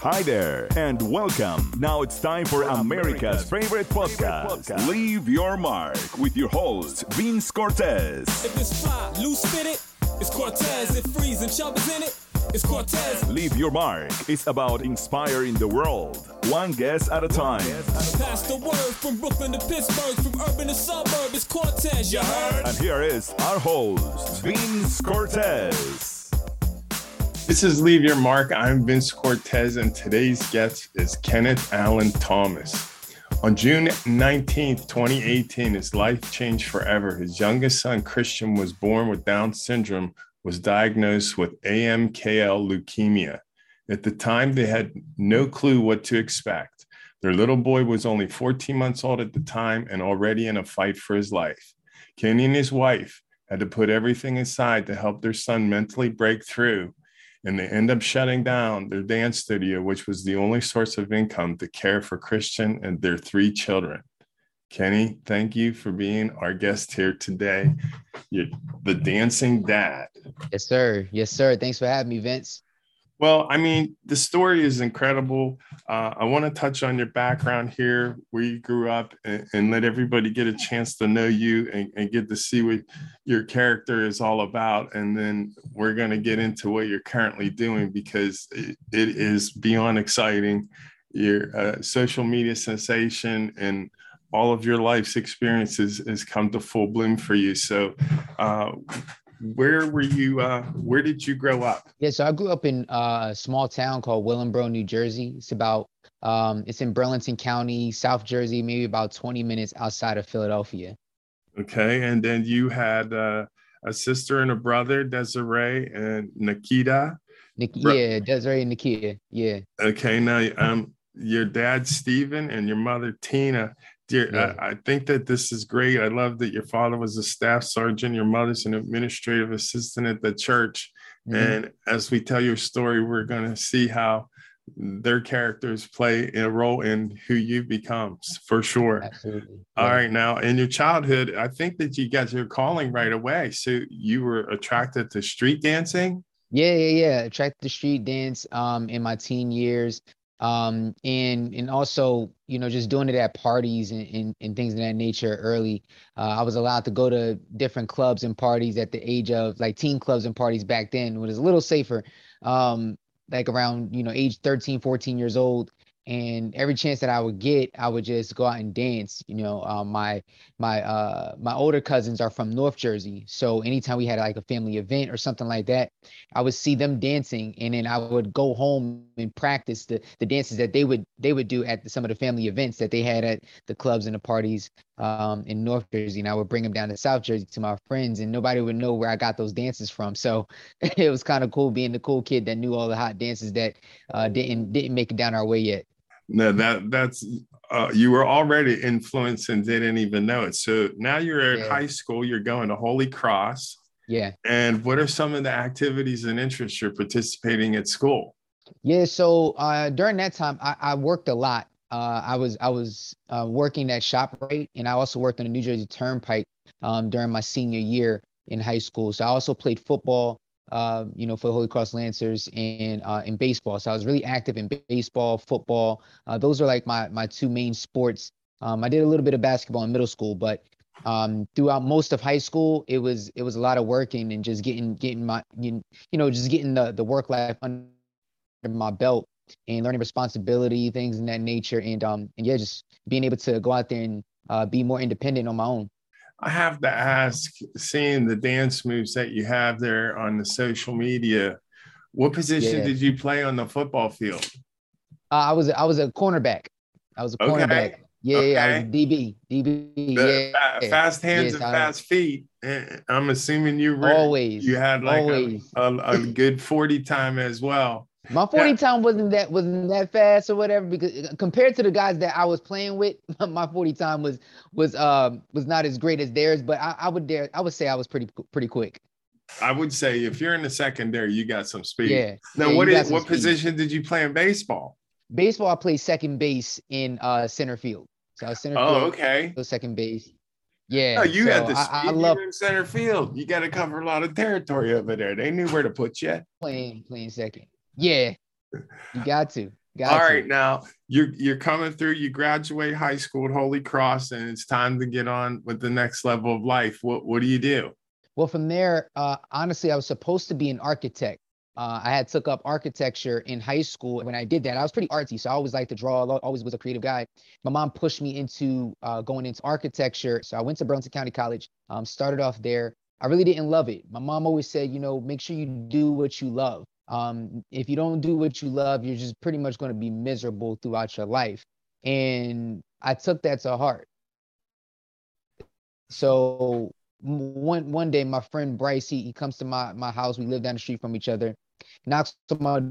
Hi there, and welcome. Now it's time for America's favorite podcast, Leave Your Mark, with your host, Vince Cortez. If it's fly, loose fitted, it's Cortez. If freezing, chubbers in it, it's Cortez. Leave Your Mark is about inspiring the world, one guest at a time. Pass the word from Brooklyn to Pittsburgh, from urban to suburb, it's Cortez, you heard? And here is our host, Vince Cortez. This is Leave Your Mark. I'm Vince Cortez, and today's guest is Kenneth Allen Thomas. On June 19th, 2018, his life changed forever. His youngest son, Christian, was born with Down syndrome, was diagnosed with AMKL leukemia. At the time, they had no clue what to expect. Their little boy was only 14 months old at the time and already in a fight for his life. Kenny and his wife had to put everything aside to help their son mentally break through and they end up shutting down their dance studio, which was the only source of income to care for Christian and their three children. Kenny, thank you for being our guest here today. You're the dancing dad. Yes, sir. Yes, sir. Thanks for having me, Vince. Well, I mean, the story is incredible. Uh, I want to touch on your background here, where you grew up, and, and let everybody get a chance to know you and, and, get to see what your character is all about. And then we're going to get into what you're currently doing because it, it is beyond exciting. Your uh, social media sensation and all of your life's experiences has come to full bloom for you. So, uh, where were you uh where did you grow up? Yeah so i grew up in uh, a small town called willingboro new jersey. It's about um it's in burlington county south jersey maybe about 20 minutes outside of philadelphia. Okay and then you had uh, a sister and a brother desiree and nikita? Nik- yeah desiree and nikita yeah. Okay now um your dad stephen and your mother tina Dear, yeah. I, I, think that this is great. I love that your father was a staff sergeant, your mother's an administrative assistant at the church. Mm-hmm. And as we tell your story, we're going to see how their characters play a role in who you become for sure. Absolutely. All yeah. right. Now, in your childhood, I think that you got your calling right away. So you were attracted to street dancing. Yeah, yeah, yeah. Attracted to street dance um, in my teen years um and and also you know just doing it at parties and, and, and things of that nature early. Uh, i was allowed to go to different clubs and parties at the age of like teen clubs and parties back then it was a little safer. Um like around you know age 13 14 years old and every chance that I would get, I would just go out and dance. You know, um, my my uh, my older cousins are from North Jersey, so anytime we had like a family event or something like that, I would see them dancing, and then I would go home and practice the the dances that they would they would do at the, some of the family events that they had at the clubs and the parties um, in North Jersey, and I would bring them down to South Jersey to my friends, and nobody would know where I got those dances from. So it was kind of cool being the cool kid that knew all the hot dances that uh, didn't didn't make it down our way yet. No, that that's uh, you were already influenced and didn't even know it. So now you're at yeah. high school. You're going to Holy Cross. Yeah. And what are some of the activities and interests you're participating at school? Yeah. So uh, during that time, I, I worked a lot. Uh, I was I was uh, working at Shoprite, and I also worked on the New Jersey Turnpike um, during my senior year in high school. So I also played football uh, you know, for Holy Cross Lancers and uh, in baseball. So I was really active in baseball, football. Uh, those are like my my two main sports. Um, I did a little bit of basketball in middle school, but um, throughout most of high school, it was it was a lot of working and just getting getting my you, you know just getting the the work life under my belt and learning responsibility, things in that nature, and um and yeah, just being able to go out there and uh, be more independent on my own. I have to ask, seeing the dance moves that you have there on the social media, what position yeah. did you play on the football field? Uh, I was I was a cornerback. I was a cornerback. Okay. Yeah, okay. I was DB. DB. The yeah. Fast hands yes, and fast feet. Eh, I'm assuming you were, always you had like a, a, a, good 40 time as well. My 40 yeah. time wasn't that wasn't that fast or whatever because uh, compared to the guys that I was playing with, my 40 time was was um was not as great as theirs, but I, I would dare I would say I was pretty pretty quick. I would say if you're in the secondary, you got some speed. Yeah. Now, yeah, what is what speed. position did you play in baseball? Baseball, I played second base in uh center field. So I was center oh, field. okay. So second base. Yeah. Oh, you so had the speed. I, I love in center field. You got to cover a lot of territory over there. They knew where to put you. Playing playing second. Yeah, you got to. Got All you. right, now you're you're coming through. You graduate high school at Holy Cross, and it's time to get on with the next level of life. What what do you do? Well, from there, uh, honestly, I was supposed to be an architect. Uh, I had took up architecture in high school. When I did that, I was pretty artsy, so I always liked to draw. Always was a creative guy. My mom pushed me into uh, going into architecture, so I went to Burlington County College. Um, started off there. I really didn't love it. My mom always said, you know, make sure you do what you love. Um, if you don't do what you love, you're just pretty much going to be miserable throughout your life. And I took that to heart. So one one day, my friend Bryce, he, he comes to my my house. We live down the street from each other. Knocks on my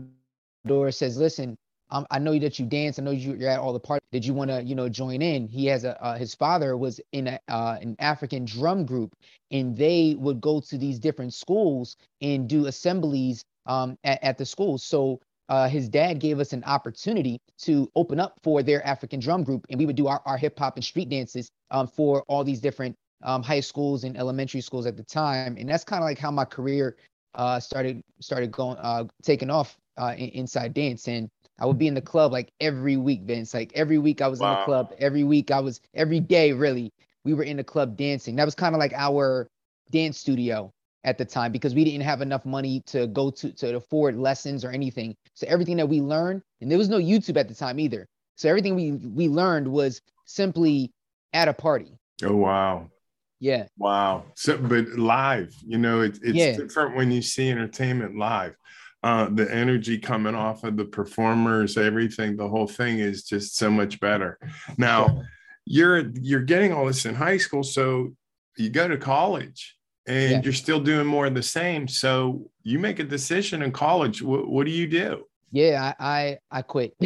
door, says, "Listen, um, I know that you dance. I know you, are at all the parties. Did you want to, you know, join in? He has a uh, his father was in a, uh, an African drum group, and they would go to these different schools and do assemblies um, at, at the schools. So uh, his dad gave us an opportunity to open up for their African drum group, and we would do our, our hip hop and street dances um, for all these different um, high schools and elementary schools at the time. And that's kind of like how my career uh, started started going uh, taking off uh, in, inside dance. And I would be in the club like every week, Vince. Like every week I was wow. in the club. Every week I was every day really. We were in the club dancing. That was kind of like our dance studio at the time because we didn't have enough money to go to to afford lessons or anything. So everything that we learned, and there was no YouTube at the time either. So everything we we learned was simply at a party. Oh wow. Yeah. Wow. So but live, you know, it, it's yeah. different when you see entertainment live uh, the energy coming off of the performers, everything, the whole thing is just so much better. Now, you're you're getting all this in high school, so you go to college and yeah. you're still doing more of the same. So you make a decision in college. What, what do you do? Yeah, I I, I quit.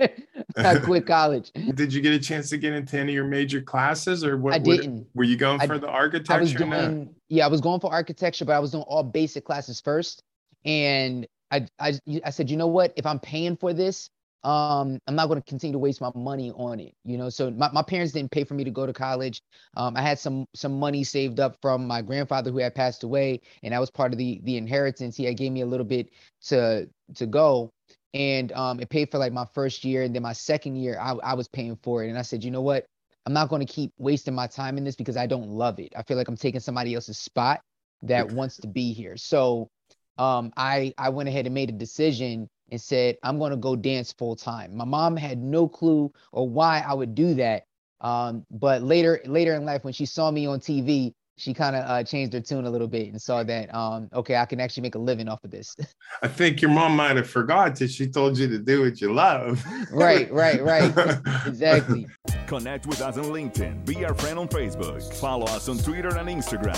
I quit college. Did you get a chance to get into any of your major classes, or what? I didn't. What, were you going for I, the architecture? I doing, yeah, I was going for architecture, but I was doing all basic classes first. And I, I, I said, you know what? If I'm paying for this, um, I'm not going to continue to waste my money on it. You know, so my, my parents didn't pay for me to go to college. Um, I had some some money saved up from my grandfather who had passed away, and that was part of the the inheritance. He had gave me a little bit to to go, and um, it paid for like my first year, and then my second year, I, I was paying for it. And I said, you know what? I'm not going to keep wasting my time in this because I don't love it. I feel like I'm taking somebody else's spot that wants to be here. So um, I I went ahead and made a decision and said I'm going to go dance full time. My mom had no clue or why I would do that. Um, but later later in life, when she saw me on TV, she kind of uh, changed her tune a little bit and saw that um, okay, I can actually make a living off of this. I think your mom might have forgot that she told you to do what you love. right, right, right. exactly. Connect with us on LinkedIn. Be our friend on Facebook. Follow us on Twitter and Instagram.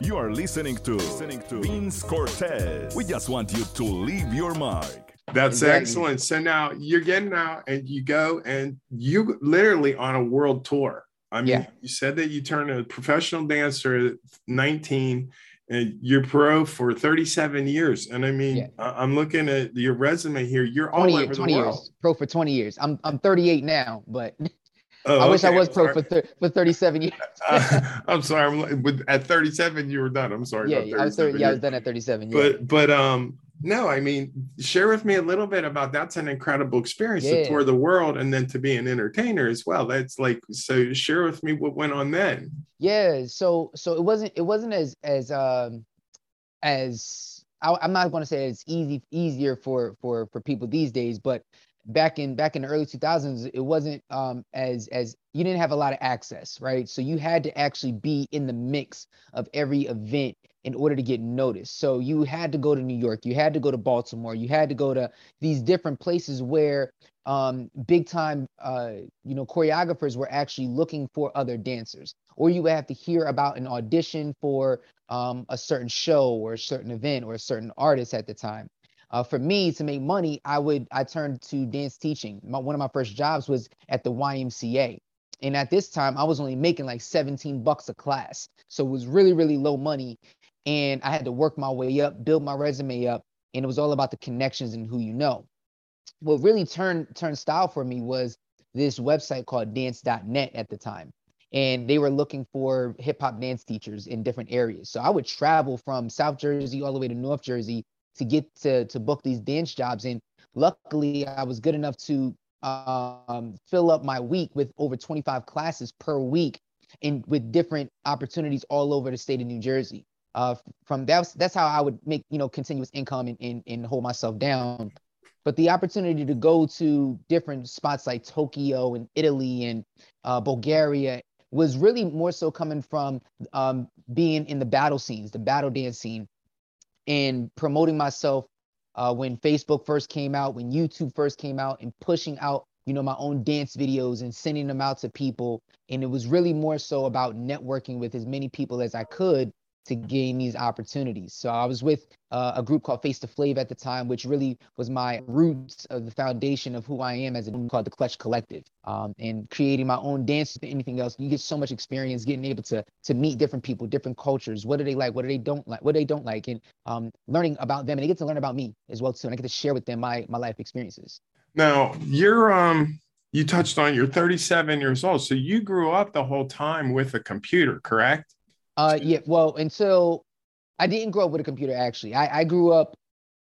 You are listening to, listening to Vince Cortez. We just want you to leave your mark. That's exactly. excellent. So now you're getting out and you go and you literally on a world tour. I mean, yeah. you said that you turned a professional dancer at 19 and you're pro for 37 years. And I mean, yeah. I'm looking at your resume here. You're all over the world. Years. Pro for 20 years. I'm I'm 38 now, but oh, I wish I was pro for thir- for 37 years. uh, I'm sorry. I'm, at 37, you were done. I'm sorry. Yeah, I was 30, yeah, I was done at 37. Yeah. But but um, no, I mean, share with me a little bit about that's an incredible experience yeah. to tour the world and then to be an entertainer as well. That's like so share with me what went on then. Yeah, so so it wasn't it wasn't as as um as I, am not going to say it's easy easier for for for people these days, but back in back in the early 2000s it wasn't um as as you didn't have a lot of access right so you had to actually be in the mix of every event in order to get noticed. So you had to go to New York, you had to go to Baltimore, you had to go to these different places where um, big time, uh, you know, choreographers were actually looking for other dancers, or you would have to hear about an audition for um, a certain show or a certain event or a certain artist at the time. Uh, for me to make money, I would I turned to dance teaching. My, one of my first jobs was at the YMCA. And at this time, I was only making like 17 bucks a class. So it was really, really low money and I had to work my way up, build my resume up, and it was all about the connections and who you know. What really turned turned style for me was this website called dance.net at the time. And they were looking for hip hop dance teachers in different areas. So I would travel from South Jersey all the way to North Jersey to get to to book these dance jobs. And luckily, I was good enough to um, fill up my week with over 25 classes per week, and with different opportunities all over the state of New Jersey. Uh, from that's that's how I would make you know continuous income and, and, and hold myself down. But the opportunity to go to different spots like Tokyo and Italy and uh, Bulgaria was really more so coming from um, being in the battle scenes, the battle dance scene, and promoting myself uh, when Facebook first came out, when YouTube first came out, and pushing out, you know, my own dance videos and sending them out to people. And it was really more so about networking with as many people as I could to gain these opportunities. So I was with uh, a group called Face to Flav at the time, which really was my roots of the foundation of who I am as a group called the Clutch Collective. Um, and creating my own dance, anything else, you get so much experience getting able to to meet different people, different cultures. What do they like? What do they don't like? What do they don't like? And um, learning about them, and they get to learn about me as well too. And I get to share with them my my life experiences. Now you're um you touched on you're 37 years old, so you grew up the whole time with a computer, correct? Uh, yeah. Well, until I didn't grow up with a computer. Actually, I, I grew up.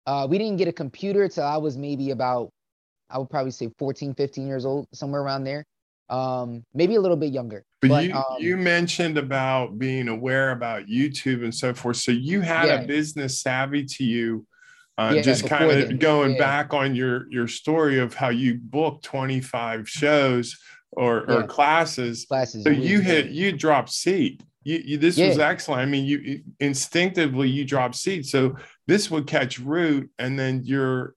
Uh, we didn't get a computer till I was maybe about, I would probably say 14, 15 years old, somewhere around there. Um, maybe a little bit younger. But, but you um, you mentioned about being aware about YouTube and so forth. So you had yeah. a business savvy to you. Uh, yeah, just kind of then. going yeah. back on your your story of how you booked 25 shows or, or classes. Classes. So you hit you dropped seat you, you this yeah. was excellent. I mean, you instinctively you drop seeds, so this would catch root, and then your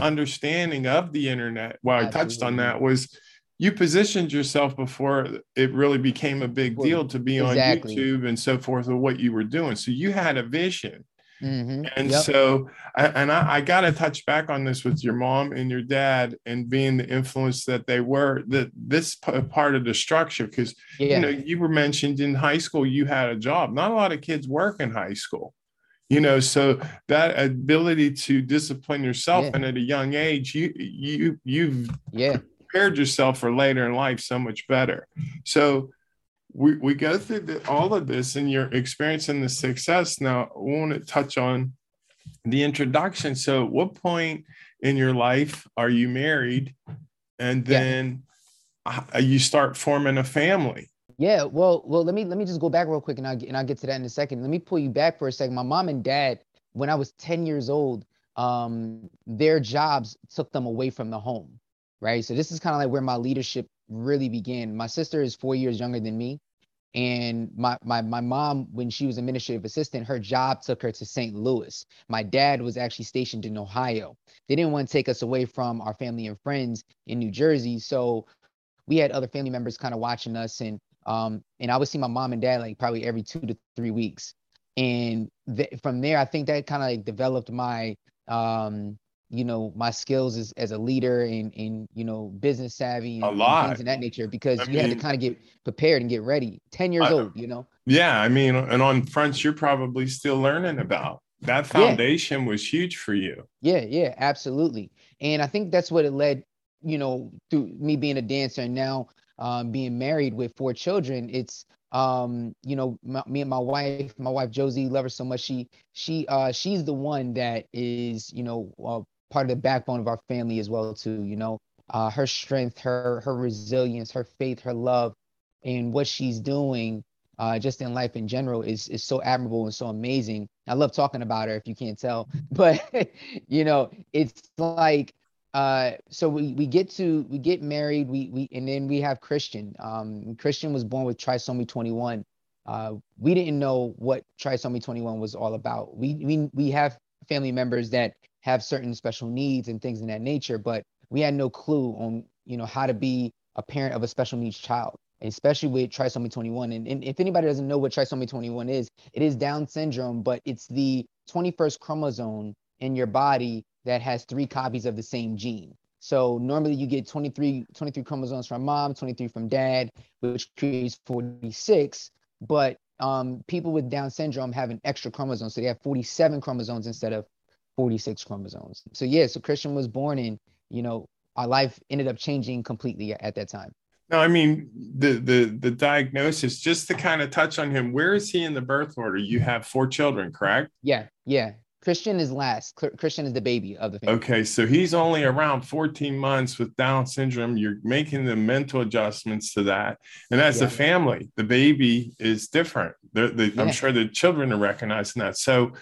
understanding of the internet. Well, I touched on that was you positioned yourself before it really became a big deal to be exactly. on YouTube and so forth of what you were doing. So you had a vision. Mm-hmm. And yep. so, and I, I got to touch back on this with your mom and your dad and being the influence that they were, that this p- part of the structure, because, yeah. you know, you were mentioned in high school, you had a job. Not a lot of kids work in high school, you know, so that ability to discipline yourself yeah. and at a young age, you, you, you've yeah. prepared yourself for later in life so much better. So, we, we go through the, all of this and you're experiencing the success. Now, I want to touch on the introduction. So, what point in your life are you married? And then yeah. you start forming a family. Yeah, well, well, let me let me just go back real quick, and I and I'll get to that in a second. Let me pull you back for a second. My mom and dad, when I was ten years old, um, their jobs took them away from the home, right? So this is kind of like where my leadership really began. My sister is four years younger than me. And my, my my mom, when she was administrative assistant, her job took her to St. Louis. My dad was actually stationed in Ohio. They didn't want to take us away from our family and friends in New Jersey. So we had other family members kind of watching us and um and I would see my mom and dad like probably every two to three weeks. And th- from there, I think that kind of like developed my um you know my skills as, as a leader and in you know business savvy and, a lot. things of that nature because I you mean, had to kind of get prepared and get ready. 10 years I, old you know? Yeah i mean and on fronts you're probably still learning about. That foundation yeah. was huge for you. Yeah yeah absolutely. And i think that's what it led you know through me being a dancer and now um, being married with four children. It's um you know my, me and my wife my wife josie love her so much. She she uh she's the one that is you know uh, part of the backbone of our family as well too you know? Uh, her strength her her resilience her faith her love and what she's doing uh, just in life in general is is so admirable and so amazing. I love talking about her if you can't tell but you know it's like uh, so we, we get to we get married we we and then we have christian. Um, christian was born with trisomy 21 uh, we didn't know what trisomy 21 was all about. We we, we have family members that have certain special needs and things in that nature, but we had no clue on, you know, how to be a parent of a special needs child, especially with trisomy 21. And, and if anybody doesn't know what trisomy 21 is, it is Down syndrome, but it's the 21st chromosome in your body that has three copies of the same gene. So normally you get 23, 23 chromosomes from mom, 23 from dad, which creates 46. But um, people with Down syndrome have an extra chromosome. So they have 47 chromosomes instead of 46 chromosomes. So yeah, so Christian was born and, you know, our life ended up changing completely at that time. No, I mean the the the diagnosis. Just to kind of touch on him, where is he in the birth order? You have four children, correct? Yeah, yeah, Christian is last. Christian is the baby of the family. Okay, so he's only around 14 months with Down syndrome. You're making the mental adjustments to that. And as Yeah. a family, the baby is different. The, the, I'm sure the children are recognizing that. So,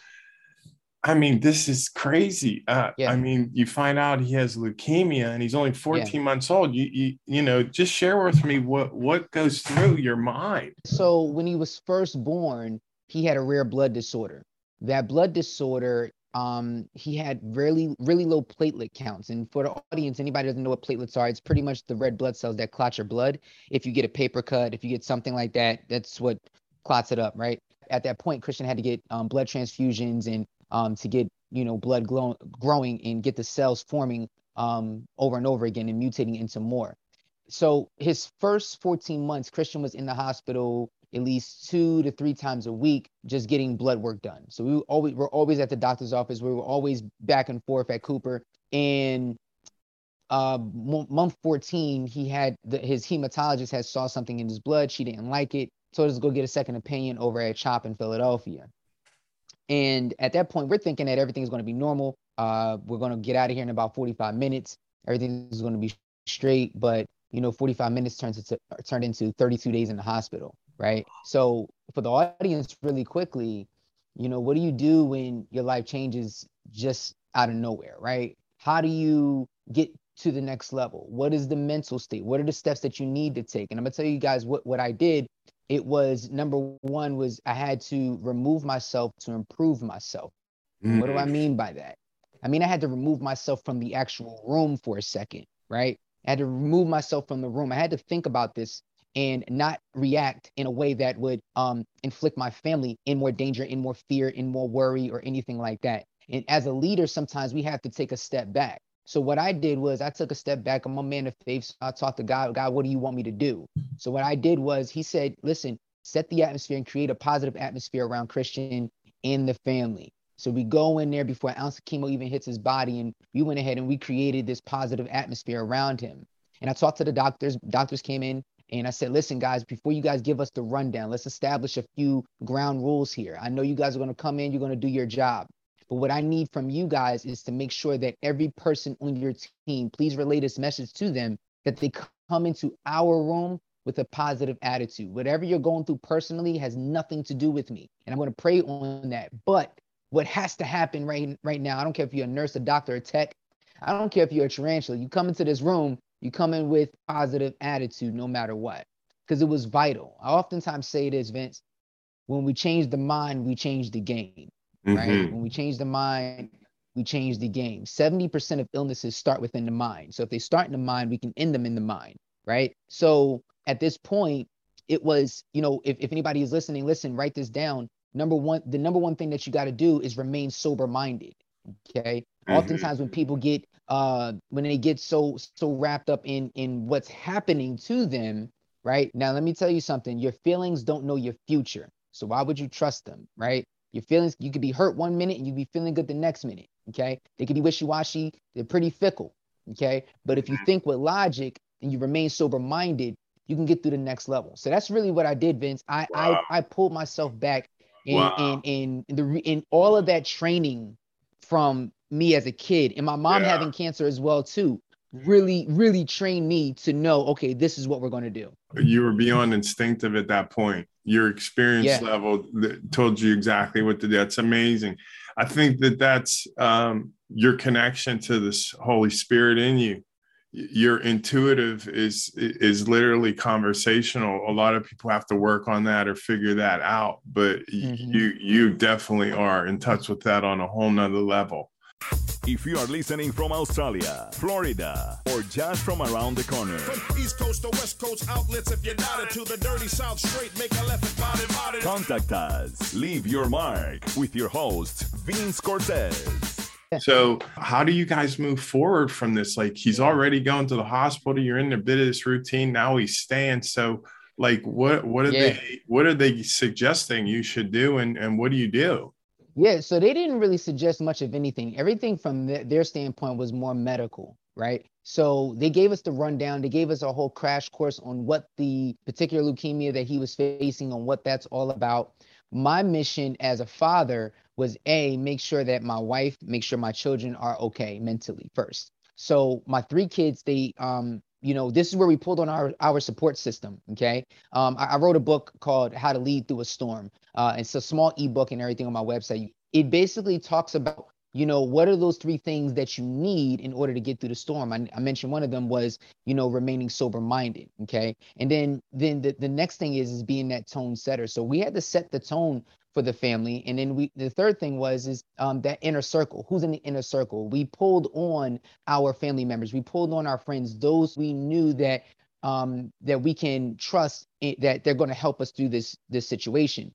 I mean, this is crazy. Uh, Yeah. I mean, you find out he has leukemia and he's only 14 months old. You, you, you know, just share with me what, what goes through your mind. So when he was first born, he had a rare blood disorder. That blood disorder, um, he had really, really low platelet counts. And for the audience, anybody doesn't know what platelets are, it's pretty much the red blood cells that clot your blood. If you get a paper cut, if you get something like that, that's what clots it up, right? At that point, Christian had to get um, blood transfusions and um, to get you know blood glow- growing and get the cells forming um, over and over again and mutating into more. So his first 14 months, Christian was in the hospital at least two to three times a week, just getting blood work done. So we were always we're always at the doctor's office. We were always back and forth at Cooper. And uh, mo- month 14, he had the, his hematologist had saw something in his blood. She didn't like it. Told us go get a second opinion over at CHOP in Philadelphia. And at that point, we're thinking that everything's going to be normal. Uh, we're going to get out of here in about 45 minutes. Everything is going to be straight. But you know, 45 minutes turns into turned into 32 days in the hospital, right? So for the audience, really quickly, you know, what do you do when your life changes just out of nowhere, right? How do you get to the next level? What is the mental state? What are the steps that you need to take? And I'm gonna tell you guys what what I did. It was number one was I had to remove myself to improve myself. And What do I mean by that? I mean I had to remove myself from the actual room for a second, right? I had to remove myself from the room. I had to think about this and not react in a way that would um, inflict my family in more danger, in more fear, in more worry, or anything like that. And as a leader, sometimes we have to take a step back. So what I did was I took a step back. I'm a man of faith. So I talked to God. God, what do you want me to do? So what I did was He said, "Listen, set the atmosphere and create a positive atmosphere around Christian and the family." So we go in there before an ounce of chemo even hits his body, and we went ahead and we created this positive atmosphere around him. And I talked to the doctors. Doctors came in and I said, listen, guys, before you guys give us the rundown, let's establish a few ground rules here. I know you guys are going to come in, you're going to do your job. But what I need from you guys is to make sure that every person on your team, please relay this message to them that they come into our room with a positive attitude. Whatever you're going through personally has nothing to do with me. And I'm going to pray on that. But what has to happen right, right now, I don't care if you're a nurse, a doctor, a tech, I don't care if you're a tarantula, you come into this room, you come in with positive attitude no matter what, because it was vital. I oftentimes say this, Vince, when we change the mind, we change the game, right? Mhm. When we change the mind, we change the game. 70% of illnesses start within the mind. So if they start in the mind, we can end them in the mind, right? So at this point, it was, you know, if, if anybody is listening, listen, write this down. Number one, the number one thing that you got to do is remain sober minded. Okay. Mhm. Oftentimes when people get uh when they get so so wrapped up in in what's happening to them, right? Now let me tell you something. Your feelings don't know your future. So why would you trust them, right? Your feelings, you could be hurt one minute and you be feeling good the next minute. Okay. They could be wishy-washy, they're pretty fickle. Okay. But if you mm-hmm. think with logic and you remain sober-minded, you can get through the next level. So that's really what I did, Vince. I Wow. I I pulled myself back in Wow. in in the in all of that training from me as a kid and my mom Yeah. having cancer as well too really really trained me to know okay this is what we're going to do you were beyond instinctive at that point. Your experience Yeah. level told you exactly what to do. That's amazing. I think that that's um, your connection to this Holy Spirit in you. Your intuitive is is literally conversational. A lot of people have to work on that or figure that out, but Mhm. you you definitely are in touch with that on a whole nother level. If you are listening from Australia, Florida, or just from around the corner, From East Coast to West Coast outlets, if you're not into the dirty South straight, make a left and body body. contact us. Leave your mark with your host, Vince Cortez. So, how do you guys move forward from this? Like, he's already going to the hospital. You're in a bit of this routine now. He's staying. So, like, what what are Yeah. they what are they suggesting you should do, and and what do you do? Yeah, so they didn't really suggest much of anything. Everything from th- their standpoint was more medical, right? So they gave us the rundown. They gave us a whole crash course on what the particular leukemia that he was facing, on what that's all about. my mission as a father was a make sure that my wife, make sure my children are okay mentally first. So my three kids, they um you know, this is where we pulled on our our support system. Okay, um, I, I wrote a book called How to Lead Through a Storm. Uh, it's a small ebook and everything on my website. It basically talks about you know what are those three things that you need in order to get through the storm I, I, mentioned one of them was you know remaining sober minded okay and then then the, the next thing is is being that tone setter so we had to set the tone for the family. And then we the third thing was is um, that inner circle. Who's in the inner circle? We pulled on our family members. We pulled on our friends those we knew that um, that we can trust that they're going to help us through this this situation.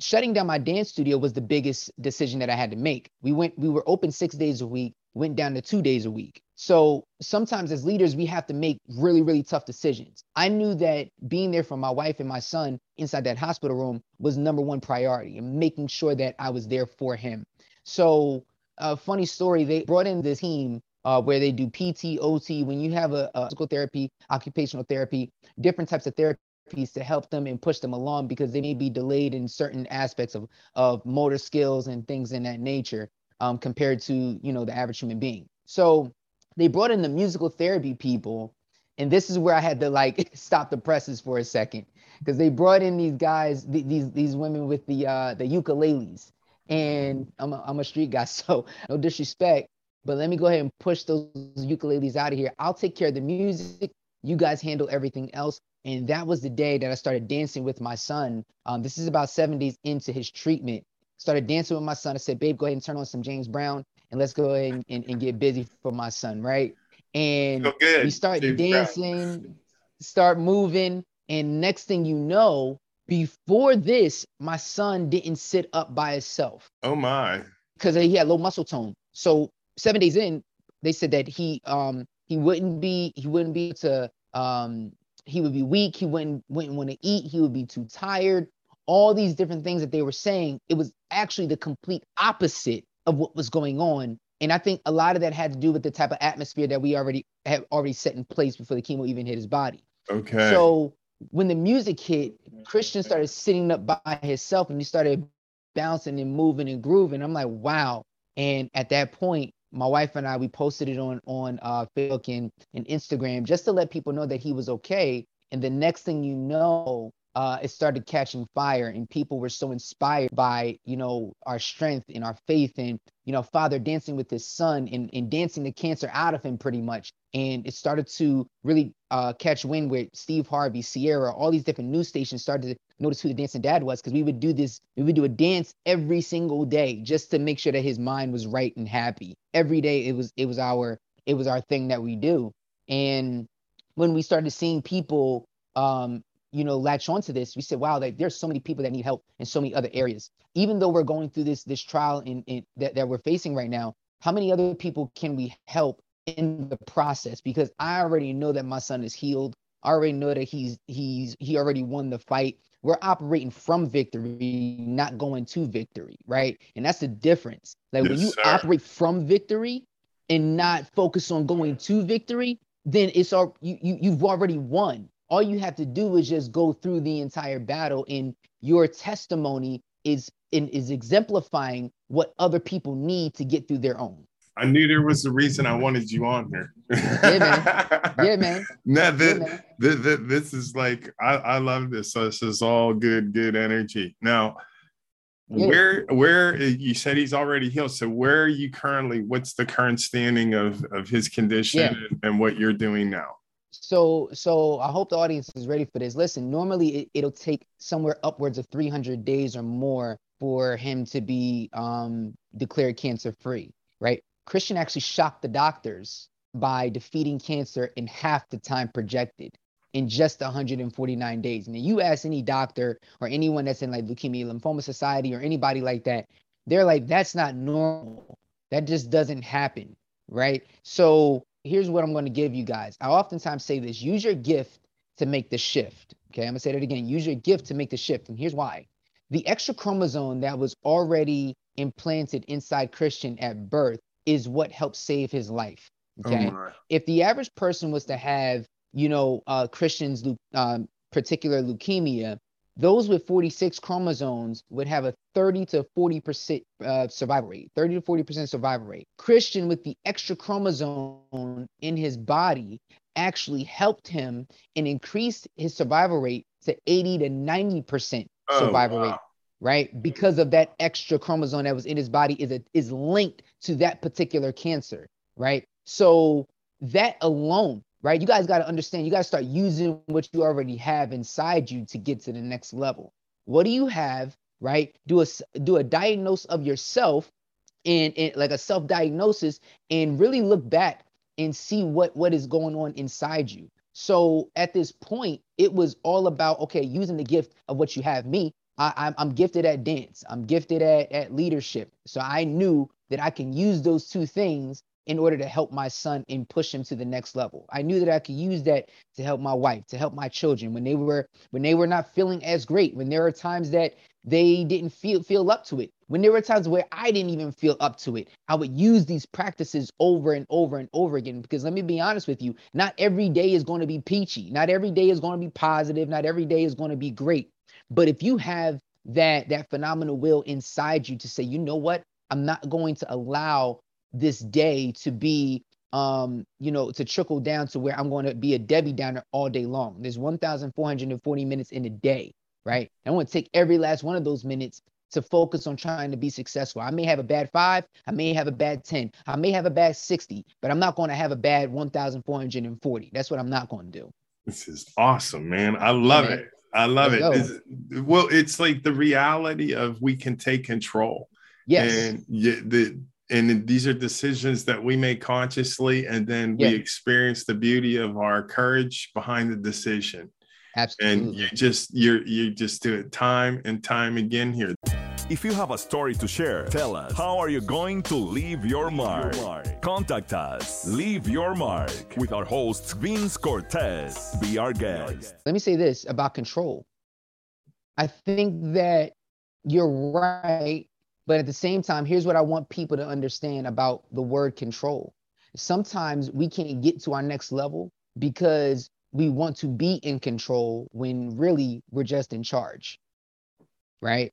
Shutting down my dance studio was the biggest decision that I had to make. We went, we were open six days a week, went down to two days a week. So sometimes as leaders, we have to make really, really tough decisions. I knew that being there for my wife and my son inside that hospital room was number one priority and making sure that I was there for him. So a funny story, they brought in this team uh, where they do PT, OT. When you have a, a physical therapy, occupational therapy, different types of therapy piece to help them and push them along because they may be delayed in certain aspects of of motor skills and things in that nature um, compared to you know the average human being. So they brought in the musical therapy people, and this is where I had to like stop the presses for a second because they brought in these guys, th- these these women with the uh, the ukuleles, and I'm a, I'm a street guy, so no disrespect, but let me go ahead and push those ukuleles out of here. I'll take care of the music. You guys handle everything else. And that was the day that I started dancing with my son. Um, this is about seven days into his treatment. Started dancing with my son. I said, babe, go ahead and turn on some James Brown and let's go ahead and, and, and get busy for my son, right? And we start James dancing, Brown. start moving. And next thing you know, before this, my son didn't sit up by himself. Oh my. Because he had low muscle tone. So seven days in, they said that he um he wouldn't be he wouldn't be able to um he would be weak he wouldn't wouldn't want to eat he would be too tired all these different things that they were saying it was actually the complete opposite of what was going on. And i think a lot of that had to do with the type of atmosphere that we already have already set in place before the chemo even hit his body. Okay. So when the music hit christian started sitting up by himself and he started bouncing and moving and grooving. I'm like wow. And at that point my wife and I we posted it on on uh, Facebook and, and Instagram just to let people know that he was okay. And the next thing you know, uh, it started catching fire, and people were so inspired by you know our strength and our faith, and you know Father dancing with his son and, and dancing the cancer out of him pretty much. And it started to really uh, catch wind with Steve Harvey, Ciara, all these different news stations started to notice who the dancing dad was because we would do this, we would do a dance every single day just to make sure that his mind was right and happy. Every day it was it was our it was our thing that we do. And when we started seeing people um, you know, latch onto this, we said, wow, like, there's so many people that need help in so many other areas. Even though we're going through this this trial in, in that, that we're facing right now, how many other people can we help in the process? Because I already know that my son is healed. I already know that he's he's he already won the fight. We're operating from victory, not going to victory, right? And that's the difference. Like yes, when you sir. operate from victory and not focus on going to victory, then it's all you, you you've already won all you have to do is just go through the entire battle and your testimony is in, is exemplifying what other people need to get through their own I knew there was a reason I wanted you on here. yeah, man. Yeah, man. Nah, the, yeah, man. The, the, this is like I, I love this. So this is all good, good energy. Now, yeah. where where you said he's already healed. So where are you currently? What's the current standing of of his condition yeah. and, and what you're doing now? So, so I hope the audience is ready for this. Listen, normally it, will take somewhere upwards of 300 days or more for him to be um, declared cancer free, right? Christian actually shocked the doctors by defeating cancer in half the time projected in just 149 days. And you ask any doctor or anyone that's in like Leukemia Lymphoma Society or anybody like that, they're like, that's not normal. That just doesn't happen, right? So here's what I'm going to give you guys. I oftentimes say this use your gift to make the shift. Okay, I'm going to say that again. Use your gift to make the shift. And here's why the extra chromosome that was already implanted inside Christian at birth is what helped save his life. Okay. Oh if the average person was to have, you know, uh, Christian's um, particular leukemia, those with 46 chromosomes would have a 30 to 40% uh, survival rate, 30 to 40% survival rate. Christian with the extra chromosome in his body actually helped him and increased his survival rate to 80 to 90% survival oh, wow. rate right because of that extra chromosome that was in his body is a, is linked to that particular cancer right so that alone right? You guys got to understand, you got to start using what you already have inside you to get to the next level. What do you have, right? Do a do a diagnosis of yourself and, and like a self-diagnosis and really look back and see what what is going on inside you. So at this point, it was all about okay, using the gift of what you have. Me, I, I'm, I'm gifted at dance. I'm gifted at, at leadership. So I knew that I can use those two things in order to help my son and push him to the next level. I knew that I could use that to help my wife, to help my children when they were when they were not feeling as great, when there are times that they didn't feel feel up to it. When there were times where I didn't even feel up to it, I would use these practices over and over and over again. Because let me be honest with you, not every day is going to be peachy. Not every day is going to be positive. Not every day is going to be great. But if you have that that phenomenal will inside you to say, you know what, I'm not going to allow this day to be um, you know, to trickle down to where I'm going to be a Debbie Downer all day long. There's 1,440 minutes in a day, right? I want to take every last one of those minutes to focus on trying to be successful. I may have a bad five, I may have a bad 10, I may have a bad 60, but I'm not going to have a bad 1,440. That's what I'm not going to do. This is awesome, man. I love it. I love Let's it. It's, well, it's like the reality of we can take control. Yes. And the and these are decisions that we make consciously and then yeah. we experience the beauty of our courage behind the decision. Absolutely. and you just you're you just do it time and time again here. If you have a story to share tell us. How are you going to leave your mark, your mark. contact us. Leave your mark with our host vince cortez. Be our guest. Let me say this about control. I think that you're right but at the same time, here's what I want people to understand about the word control. Sometimes we can't get to our next level because we want to be in control when really we're just in charge, right?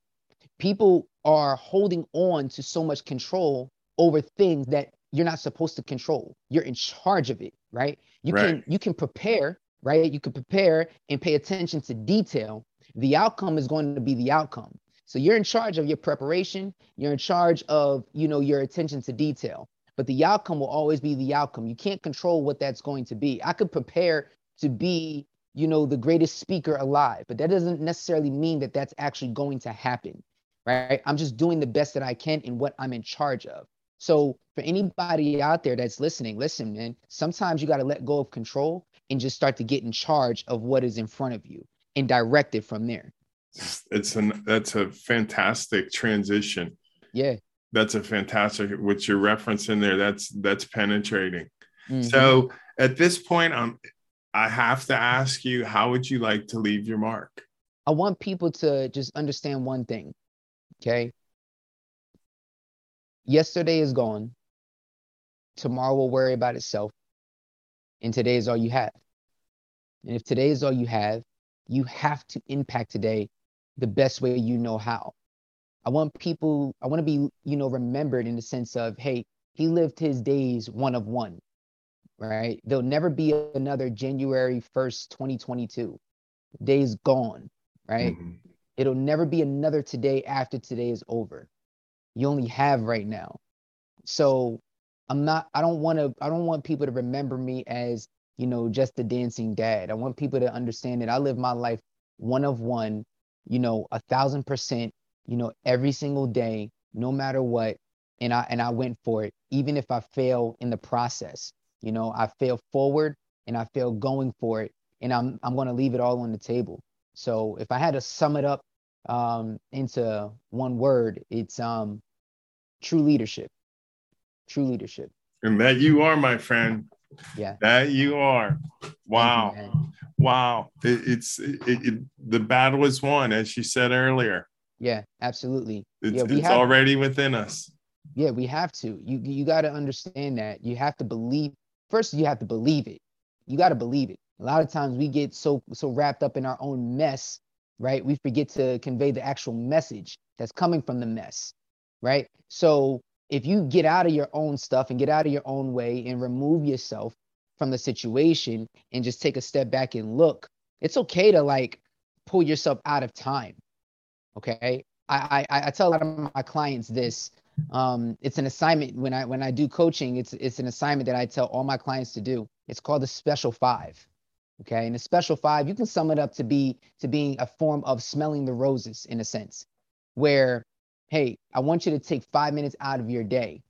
People are holding on to so much control over things that you're not supposed to control. You're in charge of it, right? You right. can you can prepare, right? You can prepare and pay attention to detail. The outcome is going to be the outcome. So you're in charge of your preparation, you're in charge of, you know, your attention to detail. But the outcome will always be the outcome. You can't control what that's going to be. I could prepare to be, you know, the greatest speaker alive, but that doesn't necessarily mean that that's actually going to happen. Right? I'm just doing the best that I can in what I'm in charge of. So for anybody out there that's listening, listen, man, sometimes you got to let go of control and just start to get in charge of what is in front of you and direct it from there it's an that's a fantastic transition. Yeah. That's a fantastic what you're referencing there that's that's penetrating. Mm-hmm. so at this point i'm i have to ask you how would you like to leave your mark? I want people to just understand one thing okay? Yesterday is gone. Tomorrow will worry about itself. And today is all you have. And if today is all you have you have to impact today the best way you know how. I want people, I want to be, you know, remembered in the sense of, hey, he lived his days one of one, right? There'll never be another January 1st, 2022. Day's gone, right? Mm-hmm. It'll never be another today after today is over. You only have right now. So I'm not, I don't want to, I don't want people to remember me as, you know, just the dancing dad. I want people to understand that I live my life one of one you know, a thousand percent, you know, every single day, no matter what. And I and I went for it, even if I fail in the process. You know, I fail forward and I fail going for it. And I'm I'm gonna leave it all on the table. So if I had to sum it up um, into one word, it's um, true leadership. True leadership. And that you are, my friend. Yeah. That you are. Wow. You, wow. It, it's it, it, the battle is won, as you said earlier. Yeah, absolutely. It's, yeah, it's have, already within us. Yeah, we have to. You you got to understand that. You have to believe. First, you have to believe it. You got to believe it. A lot of times we get so so wrapped up in our own mess right? We forget to convey the actual message that's coming from the mess, right? So if you get out of your own stuff and get out of your own way and remove yourself from the situation and just take a step back and look, it's okay to like pull yourself out of time. Okay. I, I, I tell a lot of my clients this. Um, it's an assignment when I when I do coaching, it's it's an assignment that I tell all my clients to do. It's called the special five. Okay. And the special five, you can sum it up to be to being a form of smelling the roses in a sense, where, hey, I want you to take five minutes out of your day.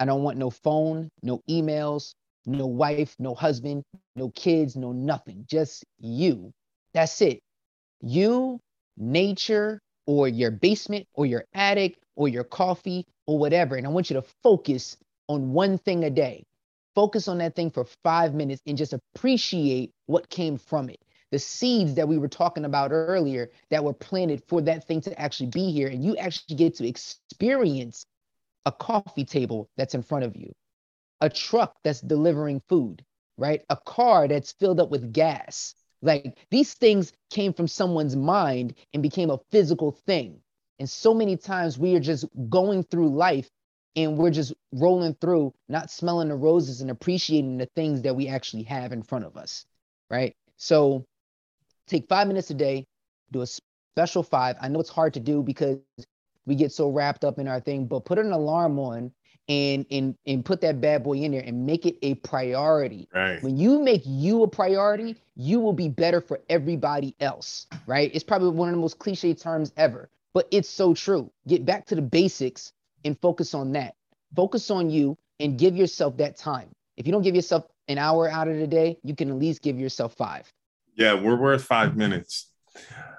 I don't want no phone, no emails, no wife, no husband, no kids, no nothing. Just you. That's it. You, nature, or your basement, or your attic, or your coffee, or whatever. And I want you to focus on one thing a day. Focus on that thing for five minutes and just appreciate what came from it. The seeds that we were talking about earlier that were planted for that thing to actually be here. And you actually get to experience a coffee table that's in front of you, a truck that's delivering food, right? A car that's filled up with gas. Like these things came from someone's mind and became a physical thing. And so many times we are just going through life and we're just rolling through, not smelling the roses and appreciating the things that we actually have in front of us, right? So take five minutes a day, do a special five. I know it's hard to do because we get so wrapped up in our thing, but put an alarm on and and and put that bad boy in there and make it a priority. Right. When you make you a priority, you will be better for everybody else, right? It's probably one of the most cliche terms ever, but it's so true. Get back to the basics and focus on that. Focus on you and give yourself that time. If you don't give yourself an hour out of the day, you can at least give yourself five. Yeah, we're worth five minutes.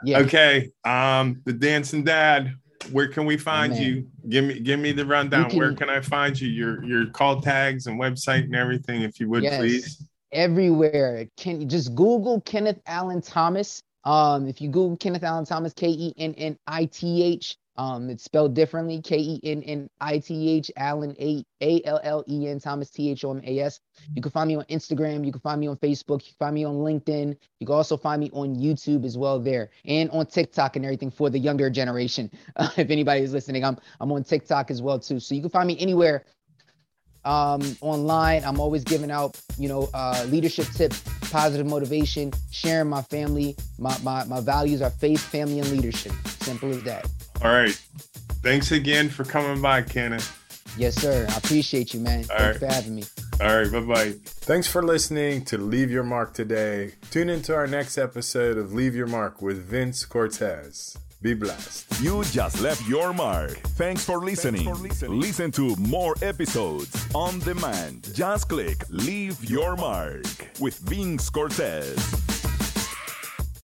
Yeah. Okay. Um, the dancing dad. Where can we find Man. you? Give me give me the rundown. You Where can- can I find you? Your your call tags and website and everything, if you would Yes. please. everywhere. Can you just Google Kennith Allen Thomas? Um, if you Google Kennith Allen Thomas, K E N N I T H, um, it's spelled differently, K E N N I T H Allen A A L L E N Thomas T H O M A S. You can find me on Instagram. You can find me on Facebook. You can find me on LinkedIn. You can also find me on YouTube as well there, and on TikTok and everything for the younger generation. Uh, if anybody is listening, I'm I'm on TikTok as well too. So you can find me anywhere um, online. I'm always giving out, you know, uh, leadership tips, positive motivation, sharing my family. My, my, my values are faith, family, and leadership. Simple as that. All right. Thanks again for coming by, Kennith. Yes, sir. I appreciate you, man. All Thanks right. for having me. All right, bye bye. Thanks for listening to Leave Your Mark today. Tune into our next episode of Leave Your Mark with Vince Cortez. Be blessed. You just left your mark. Thanks for listening. Listen to more episodes on demand. Just click Leave Your Mark with Vince Cortez.